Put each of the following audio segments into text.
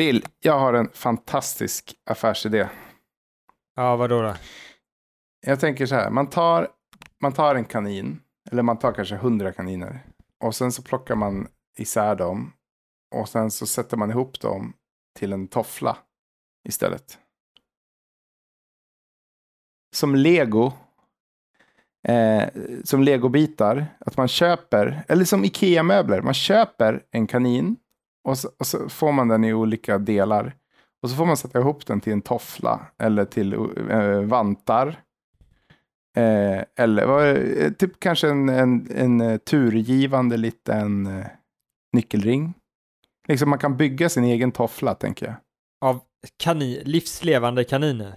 Bill, jag har en fantastisk affärsidé. Ja, vadå då? Jag tänker så här, man tar, man tar en kanin, eller man tar kanske hundra kaniner. Och sen så plockar man isär dem. Och sen så sätter man ihop dem till en toffla istället. Som lego. Eh, som legobitar. Att man köper, eller som Ikea-möbler. Man köper en kanin och så, och så, får man den i olika delar. Och så får man sätta ihop den till en toffla eller till eh, vantar. Eh, eller vad, eh, typ kanske en, en, en eh, turgivande liten eh, nyckelring. Liksom man kan bygga sin egen toffla, tänker jag. Av kanin, livslevande kaniner?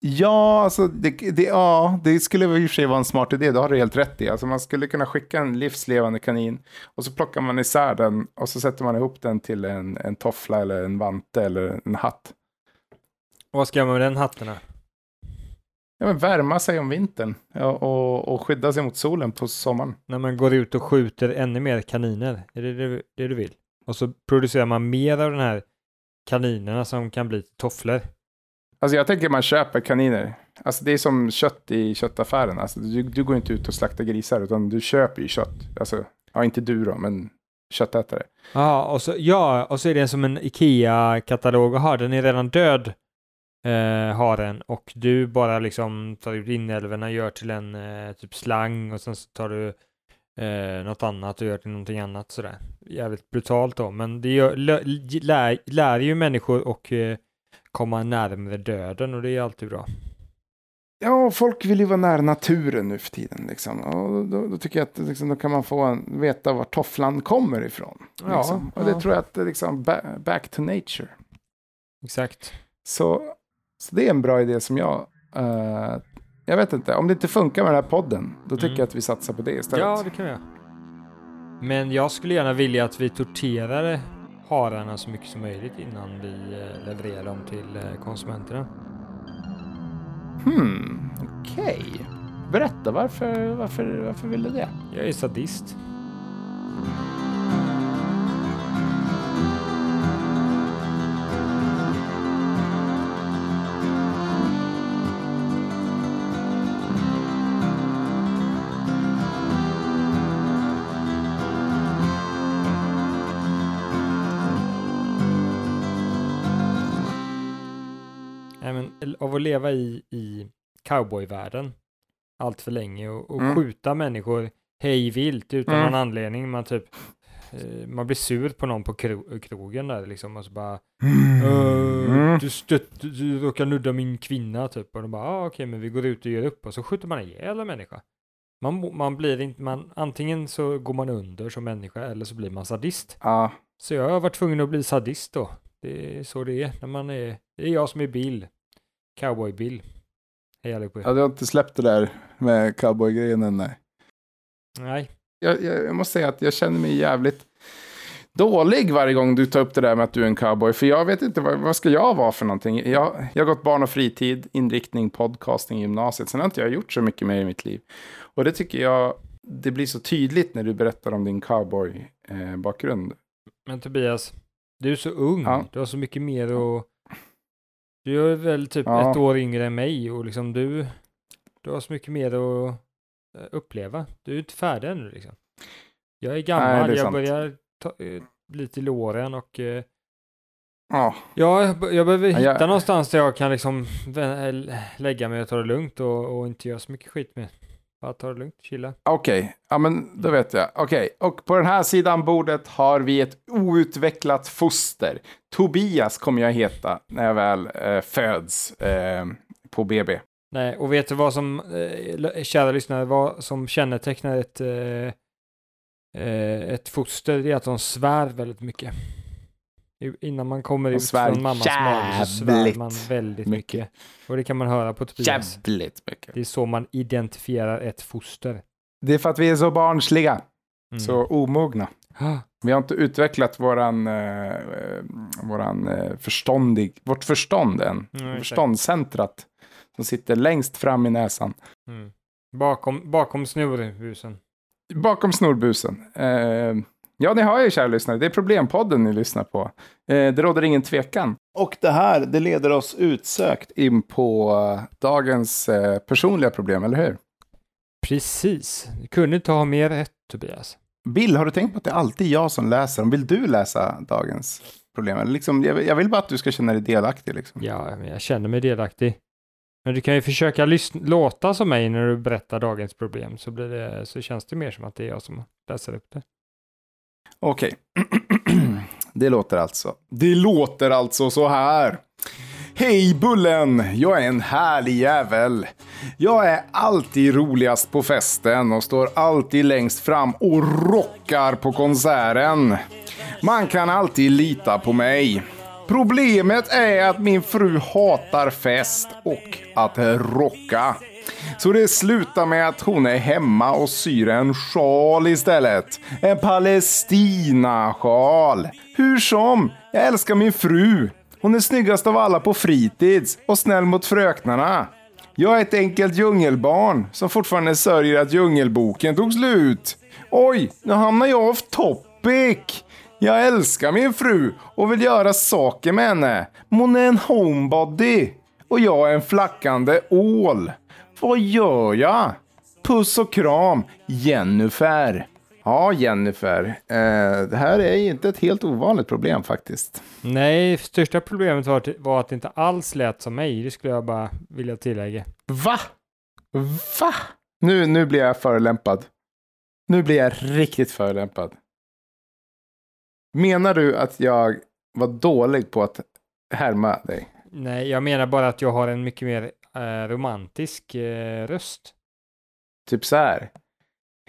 Ja, alltså det, det, ja, det skulle i och för sig vara en smart idé, det har du helt rätt i. Alltså man skulle kunna skicka en livslevande kanin och så plockar man isär den och så sätter man ihop den till en, en toffla eller en vante eller en hatt. Och vad ska man med den hatten då? Ja, men värma sig om vintern ja, och, och skydda sig mot solen på sommaren. När man går ut och skjuter ännu mer kaniner, är det det, det du vill? Och så producerar man mer av den här kaninerna som kan bli tofflor. Alltså jag tänker man köper kaniner. Alltså det är som kött i köttaffären. Alltså du, du går inte ut och slaktar grisar utan du köper ju kött. Alltså, ja inte du då, men köttätare. Ja, och så, ja, och så är det som en Ikea-katalog. Jaha, den är redan död. Eh, har den och du bara liksom tar ut inälvorna, gör till en eh, typ slang och sen så tar du eh, något annat och gör till någonting annat sådär. Jävligt brutalt då, men det gör, lär, lär, lär ju människor och eh, komma närmare döden och det är alltid bra. Ja, folk vill ju vara nära naturen nu för tiden. Liksom. Och då, då tycker jag att liksom, då kan man få en, veta var tofflan kommer ifrån. Ja, liksom. Och ja. det tror jag att det är liksom ba back to nature. Exakt. Så, så det är en bra idé som jag... eh, jag vet inte, om det inte funkar med den här podden, då tycker Mm. jag att vi satsar på det istället. Ja, det kan vi göra. Men jag skulle gärna vilja att vi torterade hararna så mycket som möjligt innan vi eh, levererar dem till eh, konsumenterna. Hmm, okej. Berätta, varför, varför, varför vill du det? Jag är sadist. Att leva i, i cowboyvärlden allt för länge och, och Mm. skjuta människor hej vilt utan Mm. någon anledning. Man typ eh, man blir sur på någon på kro krogen där liksom och så bara "Eh, Mm. du, stött, du råkar nudda min kvinna typ och de bara ah, okej men vi går ut och gör upp och så skjuter man ihjäl en människa. Man, man blir inte, man, antingen så går man under som människa eller så blir man sadist. Ja, Så jag har varit tvungen att bli sadist då. Det är så det är när man är, det är jag som är Bill. Cowboy Bill. Hej allihopa. ja, du har inte släppt det där med cowboygrejen än, nej. Nej, jag, jag, jag måste säga att jag känner mig jävligt dålig varje gång du tar upp det där med att du är en cowboy. För jag vet inte, vad, vad ska jag vara för någonting? Jag, jag har gått barn och fritid, inriktning, podcasting gymnasiet. Sen har inte jag gjort så mycket mer i mitt liv. Och det tycker jag, det blir så tydligt när du berättar om din cowboy-bakgrund. men Tobias, du är så ung. Ja. Du har så mycket mer att... Du är väl typ Ja. ett år yngre än mig och liksom du... Du har så mycket mer att eh, uppleva. Du är inte färdig ännu liksom. Jag är Nej, gammal, det är jag sant. börjar ta, eh, bli till åren och... eh, Ja, Ja, jag, jag behöver Ja, hitta jag- någonstans där jag kan liksom lägga mig och ta det lugnt och, och inte göra så mycket skit med. Bara ta det lugnt, chilla. okej. Ja, men då vet jag. Okej, och på den här sidan bordet har vi ett outvecklat foster. Tobias kommer jag heta när jag väl eh, föds eh, på BB. Nej, och vet du vad som, eh, kära lyssnare, vad som kännetecknar ett, eh, eh, ett foster? Det är att de svär väldigt mycket. Innan man kommer ut från mammas mage så svär man väldigt mycket. mycket. Och det kan man höra på Tobias. Jävligt mycket. Det är så man identifierar ett foster. Det är för att vi är så barnsliga, Mm. så omogna. Vi har inte utvecklat våran, eh, eh, våran eh, förståndig, vårt förstånd än. Mm. Förståndscentrat som sitter längst fram i näsan. Mm. Bakom, bakom snurrbusen. Bakom snorbusen. Eh, Ja, ni hör ju kära lyssnare, det är Problempodden ni lyssnar på. Eh, det råder ingen tvekan. Och det här, det leder oss utsökt in på eh, dagens eh, personliga problem, eller hur? Precis. Du kunde inte ha mer rätt, Tobias. Bill, har du tänkt på att det är alltid jag som läser dem? Vill du läsa dagens problem? Eller liksom, jag, jag vill bara att du ska känna dig delaktig. Liksom. Ja, men jag känner mig delaktig. Men du kan ju försöka låta som mig när du berättar dagens problem, så, blir det, så känns det mer som att det är jag som läser upp det. Okej. det låter alltså. Det låter alltså så här. Hej Bullen! Jag är en härlig jävel. Jag är alltid roligast på festen och står alltid längst fram och rockar på konserten. Man kan alltid lita på mig. Problemet är att min fru hatar fest och att rocka. Så det slutar med att hon är hemma och syr en sjal istället. En Palestina-sjal. Hur som, jag älskar min fru. Hon är snyggast av alla på fritids och snäll mot fröknarna. Jag är ett enkelt djungelbarn som fortfarande sörjer att Djungelboken tog slut. Oj, nu hamnar jag off topic. Jag älskar min fru och vill göra saker med henne. Men hon är en homebody och jag är en flackande ål. Vad gör jag? Puss och kram, Jennifer. Ja, Jennifer. Eh, det här är inte ett helt ovanligt problem faktiskt. Nej, största problemet var, att- var att det inte alls lät som mig. Det skulle jag bara vilja tillägga. Va? Va? Nu, nu blir jag förolämpad. Nu blir jag riktigt förolämpad. Menar du att jag var dålig på att härma dig? Nej, jag menar bara att jag har en mycket mer eh, romantisk eh, röst. Typ så här.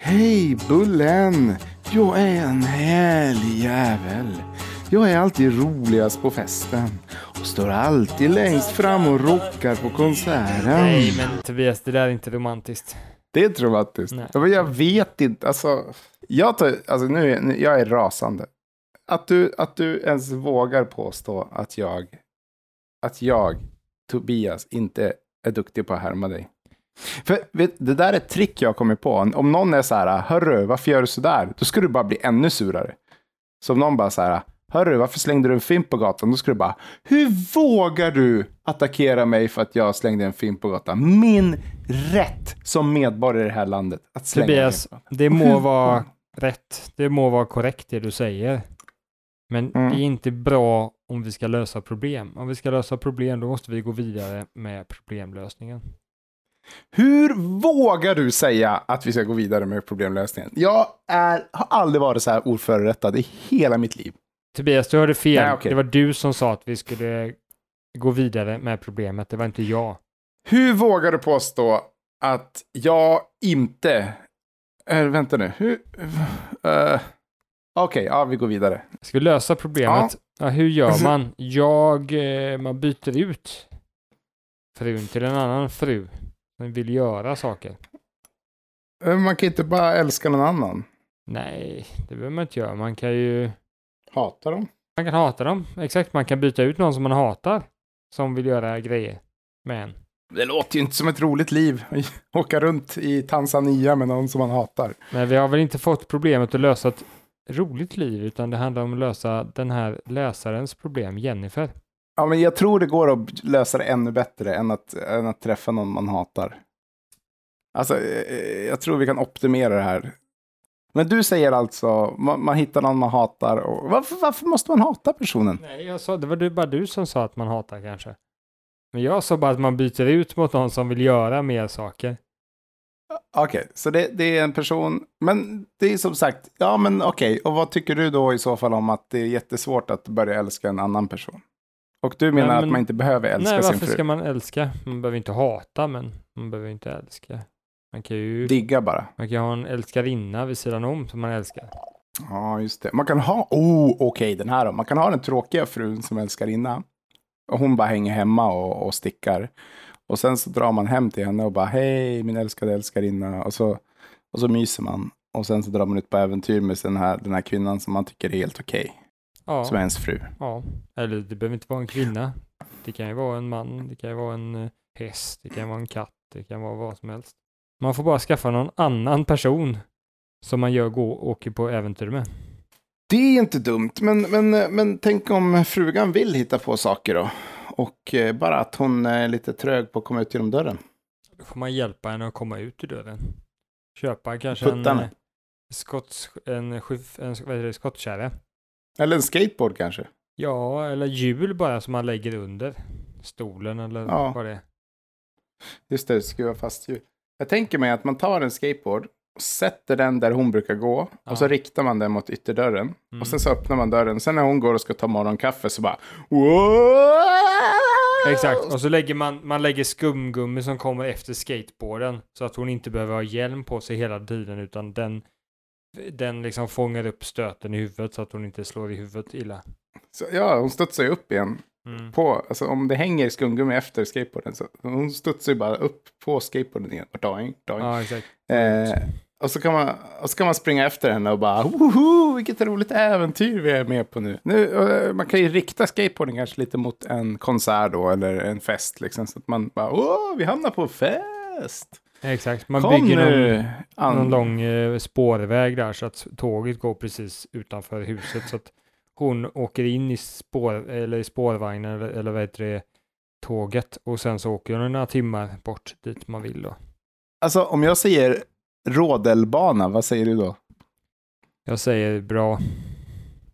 Hej Bullen! Jag är en härlig jävel. Jag är alltid roligast på festen och står alltid längst fram och rockar på konserten. Nej, men Tobias, det där är inte romantiskt. Det är traumatiskt. Nej. Ja, men jag vet inte. Alltså, jag, tar, alltså nu, nu, jag är rasande. Att du, att du ens vågar påstå att jag, att jag, Tobias, inte är duktig på att härma dig. För vet, det där är ett trick jag har kommit på. Om någon är så här, hörru, varför gör du så där? Då ska du bara bli ännu surare. Så om någon bara så här, hörru, varför slängde du en fimp på gatan? Då ska du bara, hur vågar du attackera mig för att jag slängde en fimp på gatan? Min rätt som medborgare i det här landet att slänga en Tobias, fimp på det må vara rätt. Det må vara korrekt det du säger. Men Mm. det är inte bra om vi ska lösa problem. Om vi ska lösa problem, då måste vi gå vidare med problemlösningen. Hur vågar du säga att vi ska gå vidare med problemlösningen? Jag är, har aldrig varit så här oförrättad i hela mitt liv. Tobias, du hörde fel. Nej, okej. Det var du som sa att vi skulle gå vidare med problemet. Det var inte jag. Hur vågar du påstå att jag inte... Äh, vänta nu. Hur... Uh, Okej, ja, vi går vidare. Ska vi lösa problemet? Ja. hur gör man? Jag, eh, man byter ut frun till en annan fru. som vill göra saker. Eh, Man kan inte bara älska någon annan. Nej, det behöver man inte göra. Man kan ju Hata dem. man kan hata dem. Exakt, man kan byta ut någon som man hatar. Som vill göra grejer med en. Det låter ju inte som ett roligt liv. Åka runt i Tanzania med någon som man hatar. Men vi har väl inte fått problemet att lösa roligt liv, utan det handlar om att lösa den här läsarens problem, Jennifer. Ja, men jag tror det går att lösa det ännu bättre än att, än att träffa någon man hatar. Alltså, eh, jag tror vi kan optimera det här. Men du säger alltså, man, man hittar någon man hatar. Och, varför, varför måste man hata personen? Nej, jag sa, det var du, bara du som sa att man hatar kanske. Men jag sa bara att man byter ut mot någon som vill göra mer saker. Okej, så det, det är en person. Men det är som sagt, ja men okej. Och vad tycker du då i så fall om att det är jättesvårt att börja älska en annan person? Och du menar Nej, att men- man inte behöver älska Nej, sin varför fru? ska man älska? Man behöver inte hata, men man behöver inte älska. Man kan ju Digga bara. man kan ha en älskarinna vid sidan om som man älskar. Ja, just det. Man kan ha, oh, okej, den här då. Man kan ha den tråkiga frun som älskar innan. Och hon bara hänger hemma och, och stickar. Och sen så drar man hem till henne och bara, hej min älskade älskarinna. Och så, och så myser man. Och sen så drar man ut på äventyr med den här, den här kvinnan som man tycker är helt okej. Ja, Som är ens fru. ja. Eller det behöver inte vara en kvinna. Det kan ju vara en man, det kan ju vara en eh, häst, det kan vara en katt, det kan vara vad som helst. Man får bara skaffa någon annan person som man gör gå åker på äventyr med. Det är inte dumt, men, men, men tänk om frugan vill hitta på saker då. Och eh, bara att hon är lite trög på att komma ut genom dörren. Då får man hjälpa henne att komma ut ur dörren. Köpa kanske Putta en, eh, skotts, en, en vad heter det, skottkärra. Eller en skateboard kanske. Ja, eller hjul bara som man lägger under stolen eller Ja. vad det är. Just det, skruva fast hjul. Jag tänker mig att man tar en skateboard sätter den där hon brukar gå. Ja. Och så riktar man den mot ytterdörren. Mm. Och sen så öppnar man dörren. Sen när hon går och ska ta morgonkaffe så bara... Wow! Exakt, och så lägger man, man lägger skumgummi som kommer efter skateboarden så att hon inte behöver ha hjälm på sig hela tiden utan den, den liksom fångar upp stöten i huvudet så att hon inte slår i huvudet illa. Så, ja, hon studsar ju upp igen. Mm. På, alltså om det hänger skumgummi efter skateboarden så hon studsar ju bara upp på skateboarden igen. Doing, doing. Ja, exakt. Eh, och, så kan man, och så kan man springa efter henne och bara woho, vilket roligt äventyr vi är med på nu. nu eh, man kan ju rikta skateboarden kanske lite mot en konsert då eller en fest liksom. Så att man bara åh, vi hamnar på fest. Exakt, man Kom bygger någon. An- någon lång eh, spårväg där så att tåget går precis utanför huset så att hon åker in i, spår, eller i spårvagnen eller, eller vad heter det, tåget och sen så åker hon några timmar bort dit man vill då. Alltså om jag säger rådelbana, vad säger du då? Jag säger bra.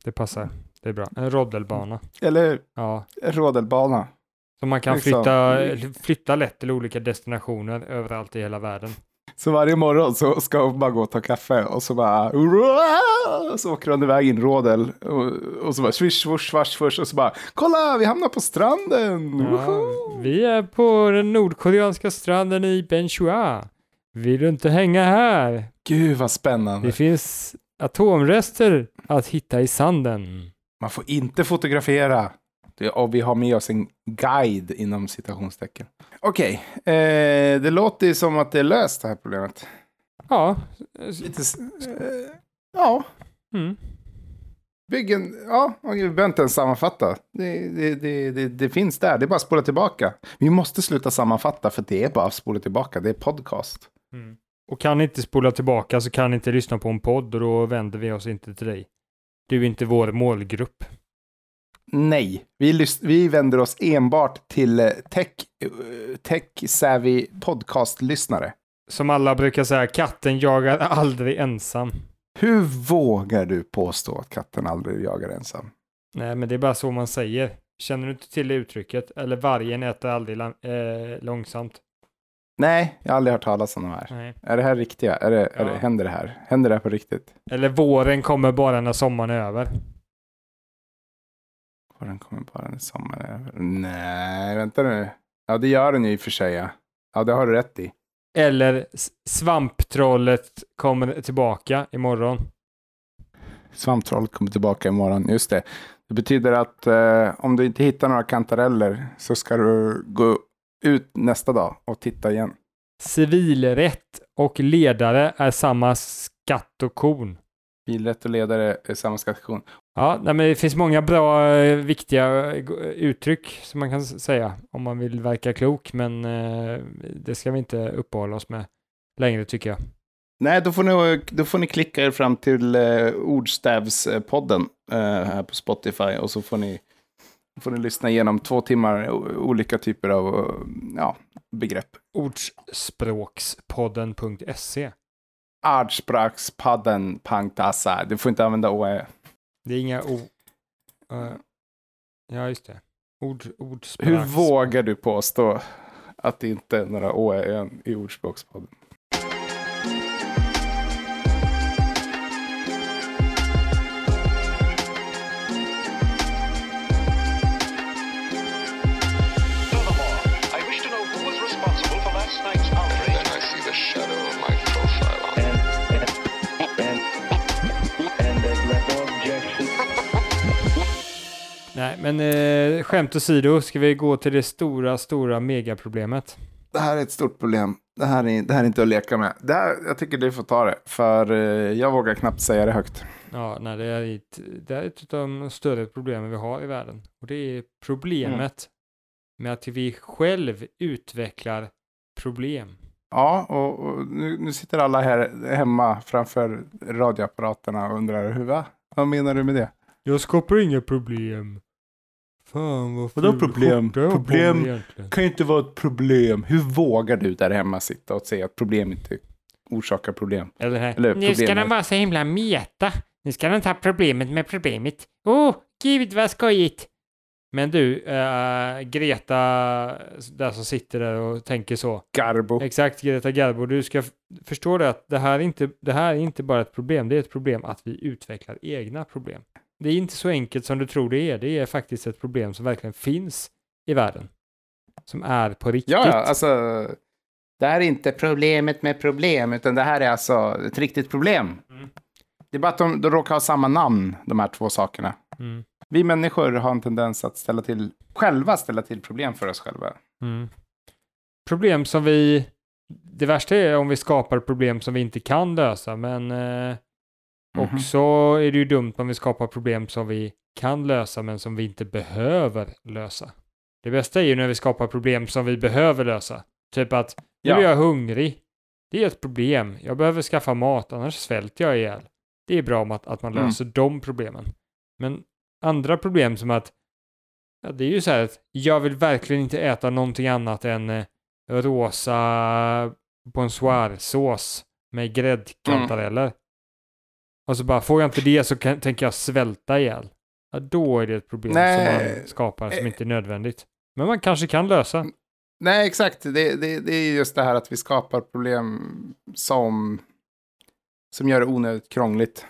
Det passar. Det är bra. En roddelbana. Eller Ja. rådelbana. Så man kan Liksom. flytta, flytta lätt till olika destinationer överallt i hela världen. Så varje morgon så ska hon bara gå och ta kaffe och så bara så åker hon iväg i en rådel och, och så bara swish, swoosh, swash, swash och så bara kolla vi hamnar på stranden. Ja, Woho!" vi är på den nordkoreanska stranden i Benchua. Vill du inte hänga här? Gud vad spännande. Det finns atomrester att hitta i sanden. Man får inte fotografera. Och vi har med oss en guide inom citationstecken. Okej, eh, det låter ju som att det är löst det här problemet. Ja. Lite, eh, ja, Mm. byggen, ja, vi behöver inte ens sammanfatta. Det, det, det, det, finns där, det är bara att spola tillbaka. Vi måste sluta sammanfatta för det är bara att spola tillbaka, det är podcast. Mm. Och kan inte spola tillbaka så kan inte lyssna på en podd och då vänder vi oss inte till dig. Du är inte vår målgrupp. Nej, vi, vi vänder oss enbart till eh, tech, eh, tech-savvy podcast-lyssnare. Som alla brukar säga, katten jagar aldrig ensam. Hur vågar du påstå att katten aldrig jagar ensam? Nej, men det är bara så man säger. Känner du inte till det uttrycket? Eller vargen äter aldrig eh, långsamt. Nej, jag har aldrig hört talas om de här. Nej. Är det här riktiga? Är det, är Ja. det, händer det här? Händer det här på riktigt? Eller våren kommer bara när sommaren är över. Och den kommer bara när sommaren är över. Nej, vänta nu. Ja, det gör den ju i och för sig. Ja, ja det har du rätt i. Eller svamptrollet kommer tillbaka imorgon. Svamptrollet kommer tillbaka imorgon. Just det. Det betyder att eh, om du inte hittar några kantareller så ska du gå ut nästa dag och titta igen. Civilrätt och ledare är samma skatt och kon. Bilrätt och ledare är samma skattekon. Ja, nej, men det finns många bra, eh, viktiga eh, uttryck som man kan säga om man vill verka klok, men eh, det ska vi inte uppehålla oss med längre tycker jag. Nej, då får ni, då får ni klicka er fram till eh, Ordstävspodden eh, här på Spotify och så får ni, får ni lyssna igenom två timmar olika typer av ja, begrepp. Ordspråkspodden.se. Artspraxpadden.asa. Du får inte använda OE. Det är inga o... Uh, ja, just det. Ord, ordspråks... Hur vågar du påstå att det inte är några Å i Ordspråkspodden? Nej, men eh, skämt åsido ska vi gå till det stora, stora megaproblemet. Det här är ett stort problem. Det här är, det här är inte att leka med. Det här, jag tycker du får ta det, för eh, jag vågar knappt säga det högt. Ja, nej, det är ett, det är ett av de större problemen vi har i världen. Och det är problemet med att vi själv utvecklar problem. Ja, och, och nu, nu sitter alla här hemma framför radioapparaterna och undrar hur va? Vad menar du med det? Jag skapar inga problem. Fan vad Vadå ful problem? på Problem- egentligen. kan ju inte vara ett problem. Hur vågar du där hemma sitta och säga att problem inte orsakar problem? Eller här. Eller nu ska den vara så himla meta. Nu ska den ta problemet med problemet. Åh, oh, gud vad skojigt. Men du, eh, Greta, där som sitter där och tänker så. Garbo. Exakt, Greta Garbo, du ska förstå det att det här, är inte, det här är inte bara ett problem, det är ett problem att vi utvecklar egna problem. Det är inte så enkelt som du tror det är, det är faktiskt ett problem som verkligen finns i världen. Som är på riktigt. Ja, alltså. Det här är inte problemet med problem, utan det här är alltså ett riktigt problem. Mm. Det är bara att de, de råkar ha samma namn, de här två sakerna. Mm. Vi människor har en tendens att ställa till, själva ställa till problem för oss själva. Mm. Problem som vi... Det värsta är om vi skapar problem som vi inte kan lösa, men eh, Mhm. också är det ju dumt om vi skapar problem som vi kan lösa, men som vi inte behöver lösa. Det bästa är ju när vi skapar problem som vi behöver lösa. Typ att, nu Ja. är jag hungrig. Det är ett problem. Jag behöver skaffa mat, annars svälter jag ihjäl. Det är bra om att, att man Mm. löser de problemen. Men andra problem som att, ja, det är ju så här att jag vill verkligen inte äta någonting annat än eh, rosa bonsoir-sås med gräddkantareller. Och så bara, får jag inte det så kan, tänker jag svälta ihjäl. Ja, då är det ett problem som Nej. man skapar som Eh. inte är nödvändigt. Men man kanske kan lösa. Nej, exakt. Det, det, det är just det här att vi skapar problem som, som gör det onödigt krångligt.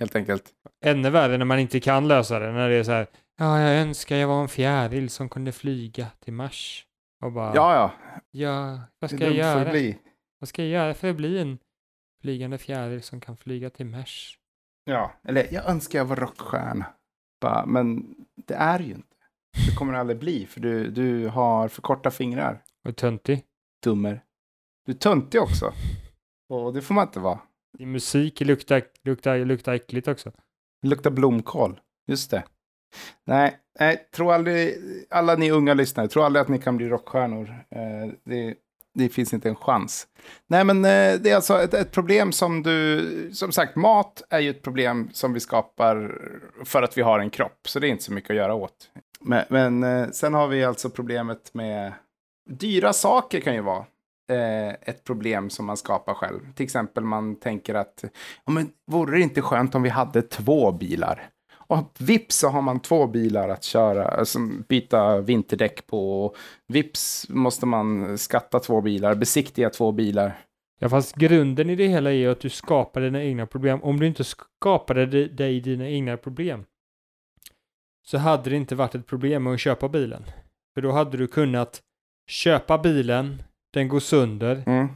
Helt enkelt. Ännu värre när man inte kan lösa det. När det är så här, ja, jag önskar jag var en fjäril som kunde flyga till Mars. Och bara, Ja, ja. ja vad ska jag göra? Vad ska jag göra för att bli en flygande fjäril som kan flyga till Mars? Ja, eller jag önskar jag var rockstjärna. Bara, men det är ju inte. Det kommer det aldrig bli, för du, du har för korta fingrar. Och töntig. Dummer. Du är töntig också. Och det får man inte vara. Din musik luktar, luktar, luktar äckligt också. Det luktar blomkål. Just det. Nej, nej, tro aldrig, alla ni unga lyssnare, tro aldrig att ni kan bli rockstjärnor. Eh, det, det finns inte en chans. Nej, men eh, det är alltså ett, ett problem som du, som sagt, mat är ju ett problem som vi skapar för att vi har en kropp, så det är inte så mycket att göra åt. Men, men eh, sen har vi alltså problemet med dyra saker kan ju vara eh, ett problem som man skapar själv. Till exempel man tänker att ja, men vore det inte skönt om vi hade två bilar? Och vips så har man två bilar att köra, alltså byta vinterdäck på. Och vips måste man skatta två bilar, besiktiga två bilar. Ja, fast grunden i det hela är ju att du skapar dina egna problem. Om du inte skapade di- dig dina egna problem så hade det inte varit ett problem med att köpa bilen. För då hade du kunnat köpa bilen, den går sönder, Mm.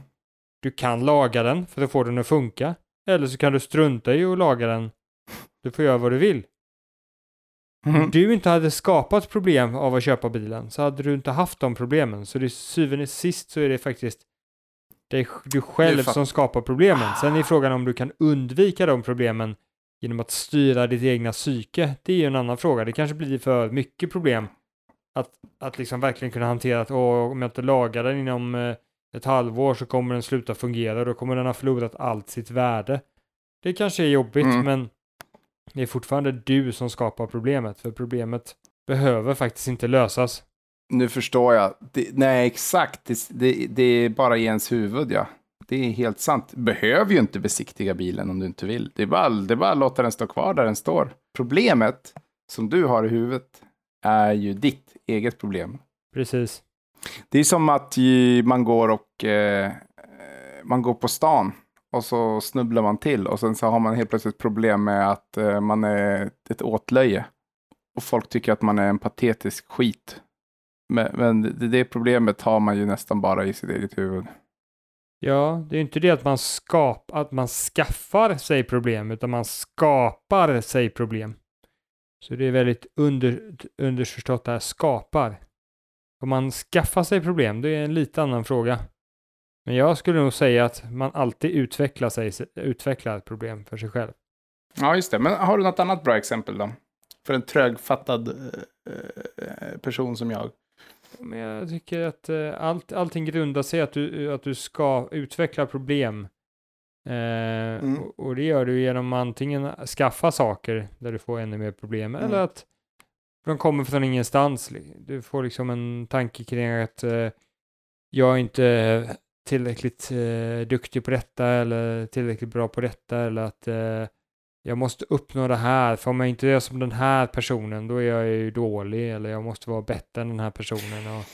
du kan laga den för att få den att funka. Eller så kan du strunta i att laga den. Du får göra vad du vill. Mm. Du inte hade skapat problem av att köpa bilen så hade du inte haft de problemen. Så det syvende sist så är det faktiskt du själv Du fatt- som skapar problemen. Sen är frågan om du kan undvika de problemen genom att styra ditt egna psyke. Det är ju en annan fråga. Det kanske blir för mycket problem att, att liksom verkligen kunna hantera att åh, om jag inte lagar den inom eh, ett halvår så kommer den sluta fungera. Då kommer den ha förlorat allt sitt värde. Det kanske är jobbigt, Mm. men det är fortfarande du som skapar problemet. För problemet behöver faktiskt inte lösas. Nu förstår jag. Det, nej, exakt. Det, det, det är bara i ens huvud, ja. Det är helt sant. Behöver ju inte besiktiga bilen om du inte vill. Det är, bara, det är bara att låta den stå kvar där den står. Problemet som du har i huvudet är ju ditt eget problem. Precis. Det är som att man går och eh, man går på stan och så snubblar man till och sen så har man helt plötsligt problem med att eh, man är ett åtlöje. Och folk tycker att man är en patetisk skit. Men, men det, det problemet har man ju nästan bara i sitt eget huvud. Ja, det är ju inte det att man, skap, att man skaffar sig problem, utan man skapar sig problem. Så det är väldigt under, underförstått det här skapar. Om man skaffar sig problem, det är en lite annan fråga. Men jag skulle nog säga att man alltid utvecklar, sig, utvecklar ett problem för sig själv. Ja, just det. Men har du något annat bra exempel då? För en trögfattad eh, eh, person som jag. Men jag tycker att eh, allt, allting grundar sig att du, att du ska utveckla problem Eh, Mm. och, och det gör du genom antingen skaffa saker där du får ännu mer problem Mm. eller att de kommer från ingenstans. Du får liksom en tanke kring att eh, jag är inte tillräckligt eh, duktig på detta eller tillräckligt bra på detta eller att eh, jag måste uppnå det här för om jag inte är som den här personen då är jag ju dålig eller jag måste vara bättre än den här personen och,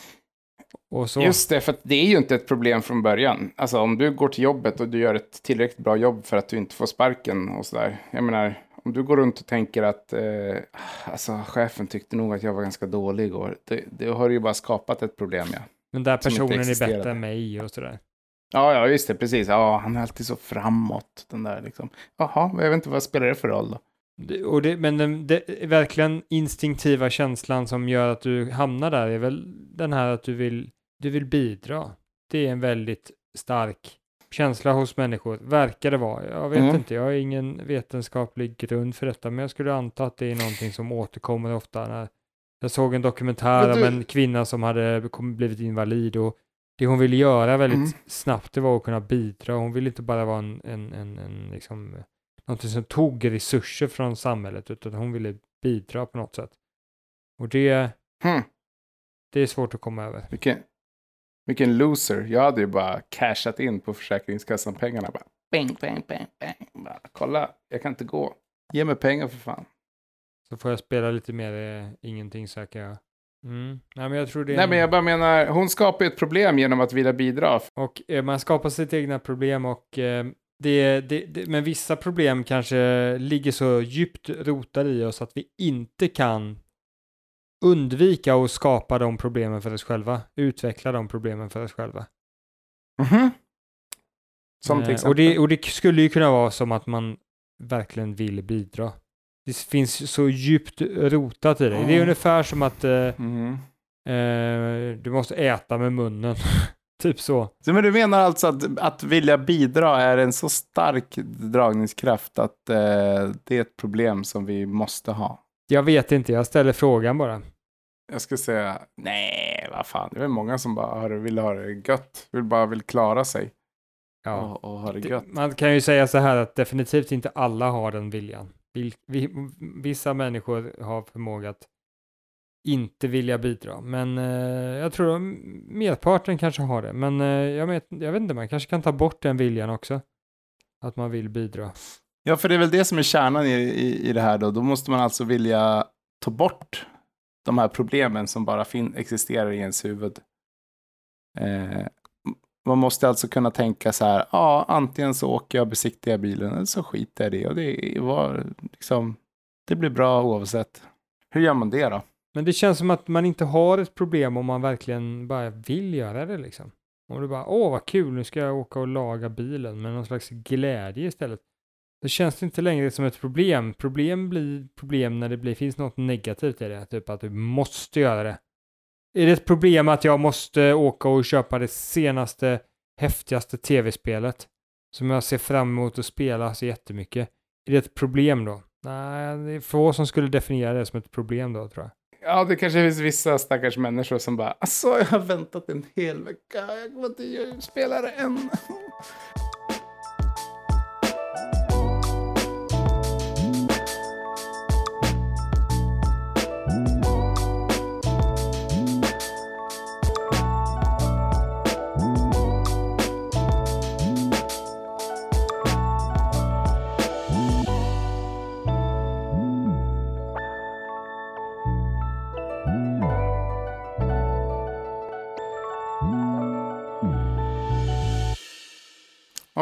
och så. Just det, för det är ju inte ett problem från början. Alltså om du går till jobbet och du gör ett tillräckligt bra jobb för att du inte får sparken och sådär. Jag menar, om du går runt och tänker att eh, alltså, chefen tyckte nog att jag var ganska dålig igår. Det, det har ju bara skapat ett problem, ja. Den där personen är bättre än mig och sådär. Ja, ja, just det, precis. Ja, han är alltid så framåt, den där liksom. Jaha, jag vet inte vad spelar det för roll då? Det, och det, men den det, verkligen instinktiva känslan som gör att du hamnar där är väl den här att du vill, du vill bidra. Det är en väldigt stark känsla hos människor, verkar det vara. Jag vet Mm. inte, jag har ingen vetenskaplig grund för detta, men jag skulle anta att det är någonting som återkommer ofta. När jag såg en dokumentär Men du- om en kvinna som hade blivit invalid och det hon ville göra väldigt Mm. snabbt det var att kunna bidra. Hon ville inte bara vara en, en, en, en liksom, någonting som tog resurser från samhället utan hon ville bidra på något sätt. Och det, Hmm, det är svårt att komma över. vilken, vilken loser. Jag hade ju bara cashat in på Försäkringskassan-pengarna. Bara, bang, bang, bang, bang. Bara, kolla, jag kan inte gå. Ge mig pengar för fan. Så får jag spela lite mer eh, ingenting söker jag. Mm. Nej men jag tror det är Nej, en- men jag bara menar, hon skapar ju ett problem genom att vilja bidra. Och eh, man skapar sitt egna problem och eh, det, det, det, men vissa problem kanske ligger så djupt rotade i oss att vi inte kan undvika att skapa de problemen för oss själva, utveckla de problemen för oss själva. Mhm. Som till Eh, och, det, och det skulle ju kunna vara som att man verkligen vill bidra. Det finns så djupt rotat i det. Det är ungefär som att eh, Mhm. eh, du måste äta med munnen. typ så. Så, men du menar alltså att, att vilja bidra är en så stark dragningskraft att eh, det är ett problem som vi måste ha? Jag vet inte, jag ställer frågan bara. Jag ska säga, nej, vad fan, det är väl många som bara vill ha det gött, vill bara vill klara sig Ja. och, och ha Det- gött. Man kan ju säga så här att definitivt inte alla har den viljan. Vissa människor har förmåga att inte vilja bidra, men eh, jag tror att merparten kanske har det. Men eh, jag, vet, jag vet inte, man kanske kan ta bort den viljan också. Att man vill bidra. Ja, för det är väl det som är kärnan i, i, i det här då. Då måste man alltså vilja ta bort de här problemen som bara fin- existerar i ens huvud. Eh, man måste alltså kunna tänka så här, ja, antingen så åker jag och besiktigar bilen eller så skiter jag i det. Och det var liksom, det blir bra oavsett. Hur gör man det då? Men det känns som att man inte har ett problem om man verkligen bara vill göra det liksom. Om du bara, åh vad kul, nu ska jag åka och laga bilen med någon slags glädje istället. Då känns det inte längre som ett problem. Problem blir problem när det blir, finns något negativt i det. Typ att du måste göra det. Är det ett problem att jag måste åka och köpa det senaste, häftigaste tv-spelet? Som jag ser fram emot att spela så jättemycket. Är det ett problem då? Nej, det är få som skulle definiera det som ett problem då tror jag. Ja, det kanske finns vissa stackars människor som bara, alltså jag har väntat en hel vecka, jag kommer inte spela det än.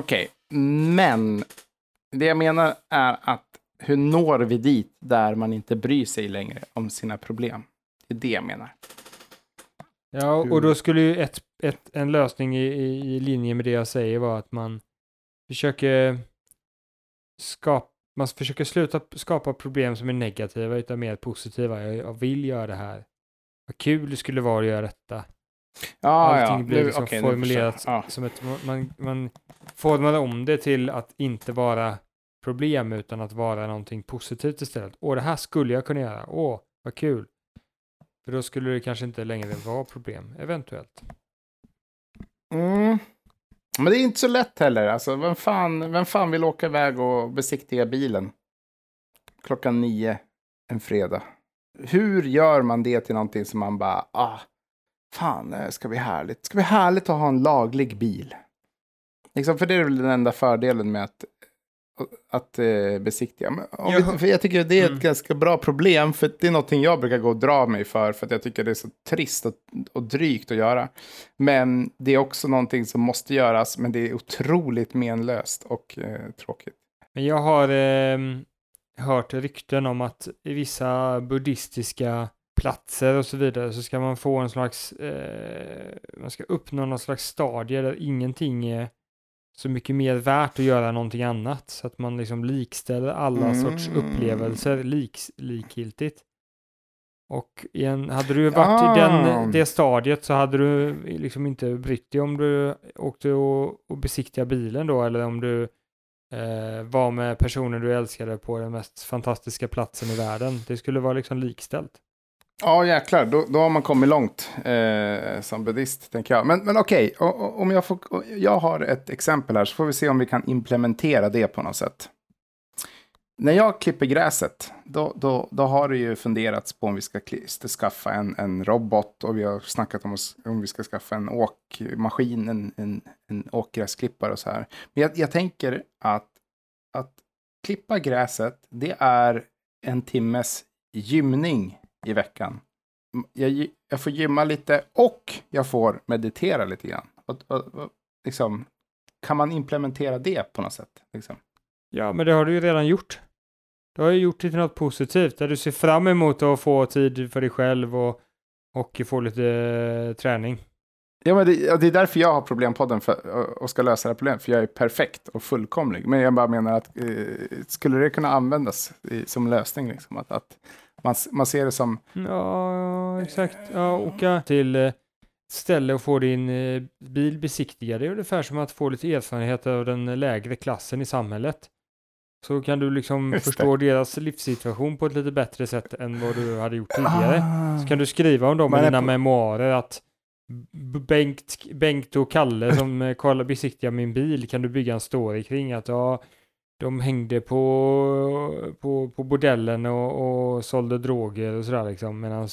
Okej, men det jag menar är att hur når vi dit där man inte bryr sig längre om sina problem? Det är det jag menar. Ja, och då skulle ju ett, ett, en lösning i, i, linje med det jag säger vara att man försöker skapa, man försöker sluta skapa problem som är negativa utan mer positiva. Jag, jag vill göra det här. Vad kul det skulle vara att göra detta. Ja, Allting ja. blir Nu- liksom nu formulerat. Ja. som ett, man, man formar om det till att inte vara problem utan att vara någonting positivt istället. Åh, det här skulle jag kunna göra. Åh, vad kul. För då skulle det kanske inte längre vara problem, eventuellt. Mm. Men det är inte så lätt heller. Alltså, vem, fan, vem fan vill åka iväg och besiktiga bilen? Klockan nio en fredag. Hur gör man det till någonting som man bara, ah, fan, det ska bli härligt. Det ska bli härligt att ha en laglig bil. Liksom, för det är väl den enda fördelen med att, att eh, besiktiga. Men, vi, för jag tycker det är ett Mm. ganska bra problem, för det är någonting jag brukar gå och dra mig för, för att jag tycker det är så trist och, och drygt att göra. Men det är också någonting som måste göras, men det är otroligt menlöst och eh, tråkigt. Men jag har ehm, hört rykten om att i vissa buddhistiska platser och så vidare så ska man få en slags, eh, man ska uppnå någon slags stadie där ingenting är så mycket mer värt att göra någonting annat. Så att man liksom likställer alla sorts Mm. upplevelser liks, likgiltigt. Och igen, hade du varit i Ah. den, det stadiet så hade du liksom inte brytt dig om du åkte och, och besiktiga bilen då eller om du eh, var med personer du älskade på den mest fantastiska platsen i världen. Det skulle vara liksom likställt. Ja, jäklar. Då, då har man kommit långt eh, som buddhist, tänker jag. Men, men okej, okay. om jag, får, jag har ett exempel här så får vi se om vi kan implementera det på något sätt. När jag klipper gräset, då, då, då har det ju funderats på om vi ska skaffa en, en robot och vi har snackat om oss- om vi ska skaffa en åkmaskin, en, en, en åkgräsklippare och så här. Men jag, jag tänker att, att klippa gräset, det är en timmes gymning i veckan. Jag, jag får gymma lite och jag får meditera lite grann. Och, och, och, liksom, kan man implementera det på något sätt? Liksom? Ja, men det har du ju redan gjort. Du har ju gjort det till något positivt där du ser fram emot att få tid för dig själv och, och få lite eh, träning. Ja, men det, det är därför jag har problempodden för, och ska lösa det här problemet. För jag är perfekt och fullkomlig. Men jag bara menar att eh, skulle det kunna användas i, som lösning? Liksom? Att, att man, man ser det som... Ja, exakt. Ja, åka till eh, ställe och få din eh, bil besiktigad. Det är ungefär som att få lite erfarenhet av den lägre klassen i samhället. Så kan du liksom Just det. förstå deras livssituation på ett lite bättre sätt än vad du hade gjort tidigare. Ah. Så kan du skriva om dem Man i dina på- memoarer att Bengt, Bengt och Kalle som eh, kollar besiktigar min bil kan du bygga en story kring att ja, de hängde på, på, på bordellen och, och sålde droger och sådär liksom medan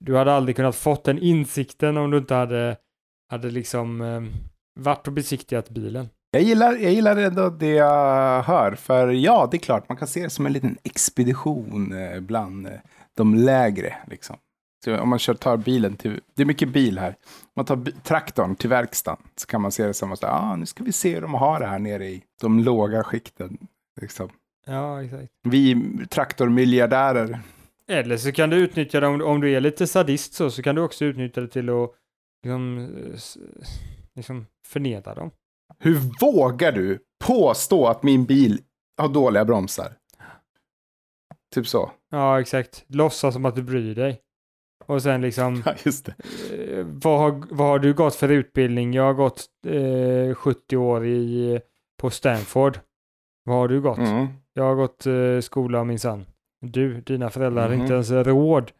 du hade aldrig kunnat fått den insikten om du inte hade, hade liksom eh, varit och besiktigat bilen. Jag gillar, jag gillar ändå det jag hör. För ja, det är klart, man kan se det som en liten expedition eh, bland eh, de lägre. Liksom. Så om man kör, tar bilen till... Det är mycket bil här. Man tar traktorn till verkstaden så kan man se det som att ah, nu ska vi se hur de har det här nere i de låga skikten. Liksom. Ja, exakt. Vi traktormiljardärer. Eller så kan du utnyttja det om, om du är lite sadist så, så kan du också utnyttja det till att liksom, eh, liksom förnedra dem. Hur vågar du påstå att min bil har dåliga bromsar? Typ så. Ja, exakt. Låtsas som att du bryr dig. Och sen liksom, Ja, just det. Vad, har, vad har du gått för utbildning? Jag har gått eh, 70 år i, på Stanford. Vad har du gått? Mm. Jag har gått eh, skola minsann. Du, dina föräldrar Mhm. inte ens råd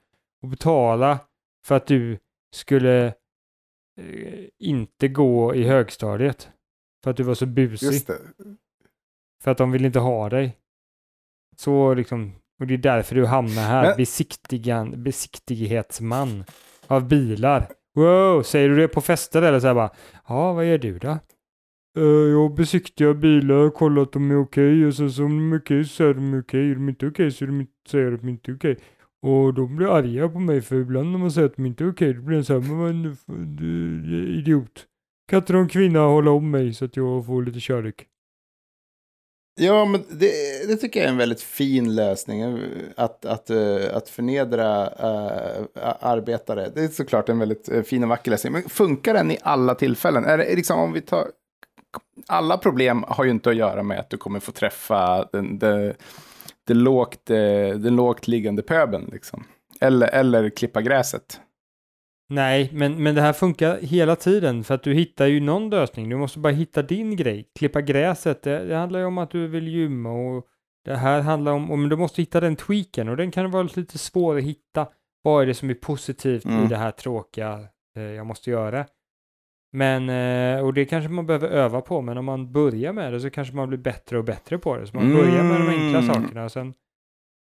att betala för att du skulle eh, inte gå i högstadiet. För att du var så busig. För att de vill inte ha dig. Så liksom, och det är därför du hamnar här. Men- Besiktigan, besiktighetsman av bilar. Wow, säger du det på fester eller så här bara? Ja, vad gör du då? Uh, jag besiktigar bilar, kollar att de är okej och sen så om de är okej så är de okej. Är de inte okej så är de inte, säger de inte okej. Och de blir arga på mig för ibland när man säger att de inte är okej då blir de så här, men vad för- du är idiot. Kan inte någon kvinna hålla om mig så att jag får lite kärlek? Ja, men det, det tycker jag är en väldigt fin lösning. Eh, att, att, eh, att förnedra äh, arbetare. Det är såklart en väldigt fin och vacker lösning. Men funkar den i alla tillfällen? Är det liksom om vi tar... Alla problem har ju inte att göra med att du kommer få träffa den, den, den, lågt, den lågt liggande pöbeln. Liksom. Eller, eller klippa gräset. Nej, men, men det här funkar hela tiden för att du hittar ju någon lösning. Du måste bara hitta din grej. Klippa gräset, det, det handlar ju om att du vill gymma och det här handlar om, om du måste hitta den tweaken och den kan vara lite svår att hitta. Vad är det som är positivt i Mm. det här tråkiga eh, jag måste göra? Men, eh, och det kanske man behöver öva på, men om man börjar med det så kanske man blir bättre och bättre på det. Så man börjar med de enkla Mm. sakerna och sen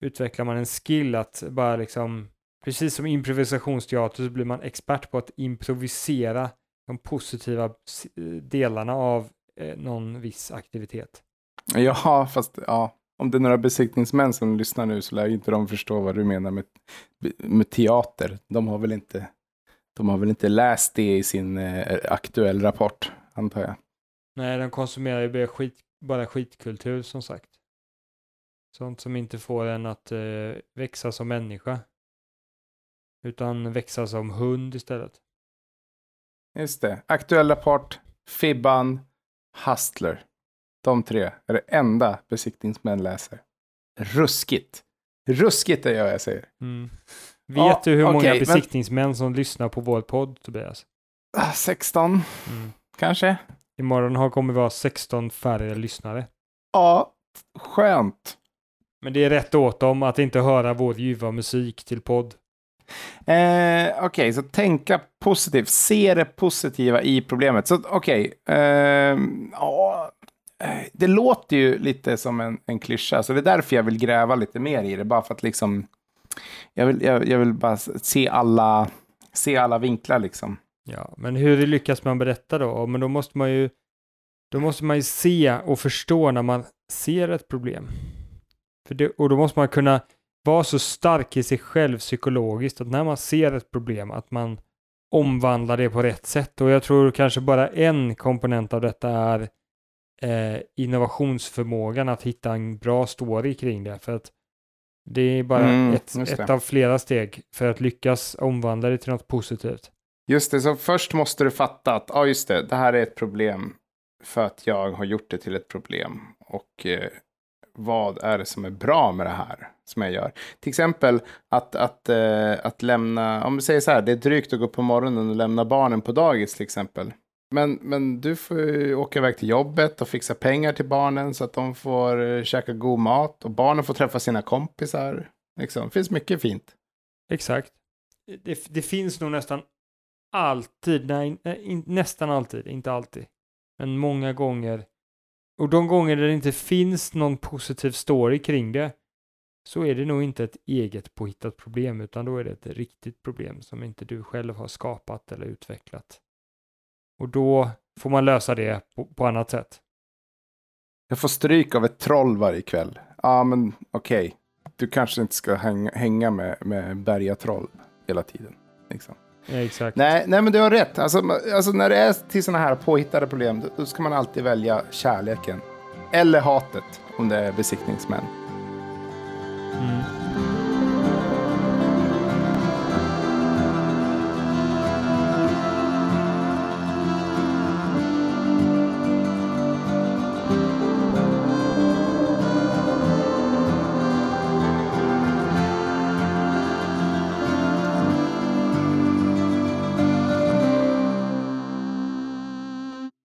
utvecklar man en skill att bara liksom, precis som improvisationsteater så blir man expert på att improvisera de positiva s- delarna av eh, någon viss aktivitet. Ja, fast ja. Om det är några besiktningsmän som lyssnar nu så lär ju inte de förstå vad du menar med, med teater. De har väl inte, de har väl inte läst det i sin eh, aktuell rapport, antar jag. Nej, de konsumerar ju bara, skit, bara skitkultur som sagt. Sånt som inte får en att eh, växa som människa. Utan växa som hund istället. Just det. Aktuell rapport, Fibban, Hustler. De tre är det enda besiktningsmän läser. Ruskigt. Ruskigt är jag jag säger. Mm. Vet Ja, du hur många okej, men- besiktningsmän som lyssnar på vår podd, Tobias? Ah, 16 Mm. kanske? Imorgon har kommer vara 16 färre lyssnare. Ja, skönt. Men det är rätt åt dem att inte höra vår ljuva musik till podd. Eh, okej, så tänka positivt. Se det positiva i problemet. Så okej. ehm, ja, eh, det låter ju lite som en, en klyscha, så det är därför jag vill gräva lite mer i det. Bara för att liksom... Jag vill, jag, jag vill bara se alla, se alla vinklar liksom. Ja, men hur lyckas man berätta då? Men då måste man ju då måste man ju se och förstå när man ser ett problem. För det, och då måste man kunna vara så stark i sig själv psykologiskt att när man ser ett problem att man omvandlar det på rätt sätt. Och jag tror kanske bara en komponent av detta är eh, innovationsförmågan att hitta en bra story kring det. För att det är bara Mm, ett, ett av flera steg för att lyckas omvandla det till något positivt. Just det, så först måste du fatta att ja, just det, det här är ett problem för att jag har gjort det till ett problem. Och eh, vad är det som är bra med det här som jag gör? Till exempel att, att, eh, att lämna, om vi säger så här, det är drygt att gå upp på morgonen och lämna barnen på dagis till exempel. Men, men du får ju åka iväg till jobbet och fixa pengar till barnen så att de får eh, käka god mat och barnen får träffa sina kompisar. Liksom. Det finns mycket fint. Exakt. Det, det finns nog nästan alltid, nej, eh, nej, nästan alltid, inte alltid, men många gånger. Och de gånger där det inte finns någon positiv story kring det, så är det nog inte ett eget påhittat problem, utan då är det ett riktigt problem som inte du själv har skapat eller utvecklat. Och då får man lösa det på, på annat sätt. Jag får stryk av ett troll varje kväll. Ja, men okej. Du kanske inte ska hänga, hänga med, med bergatroll hela tiden. Liksom. Exakt. Nej, nej, men du har rätt. Alltså, alltså, när det är till sådana här påhittade problem, då, då ska man alltid välja kärleken. Eller hatet, om det är besiktningsmän. Mm.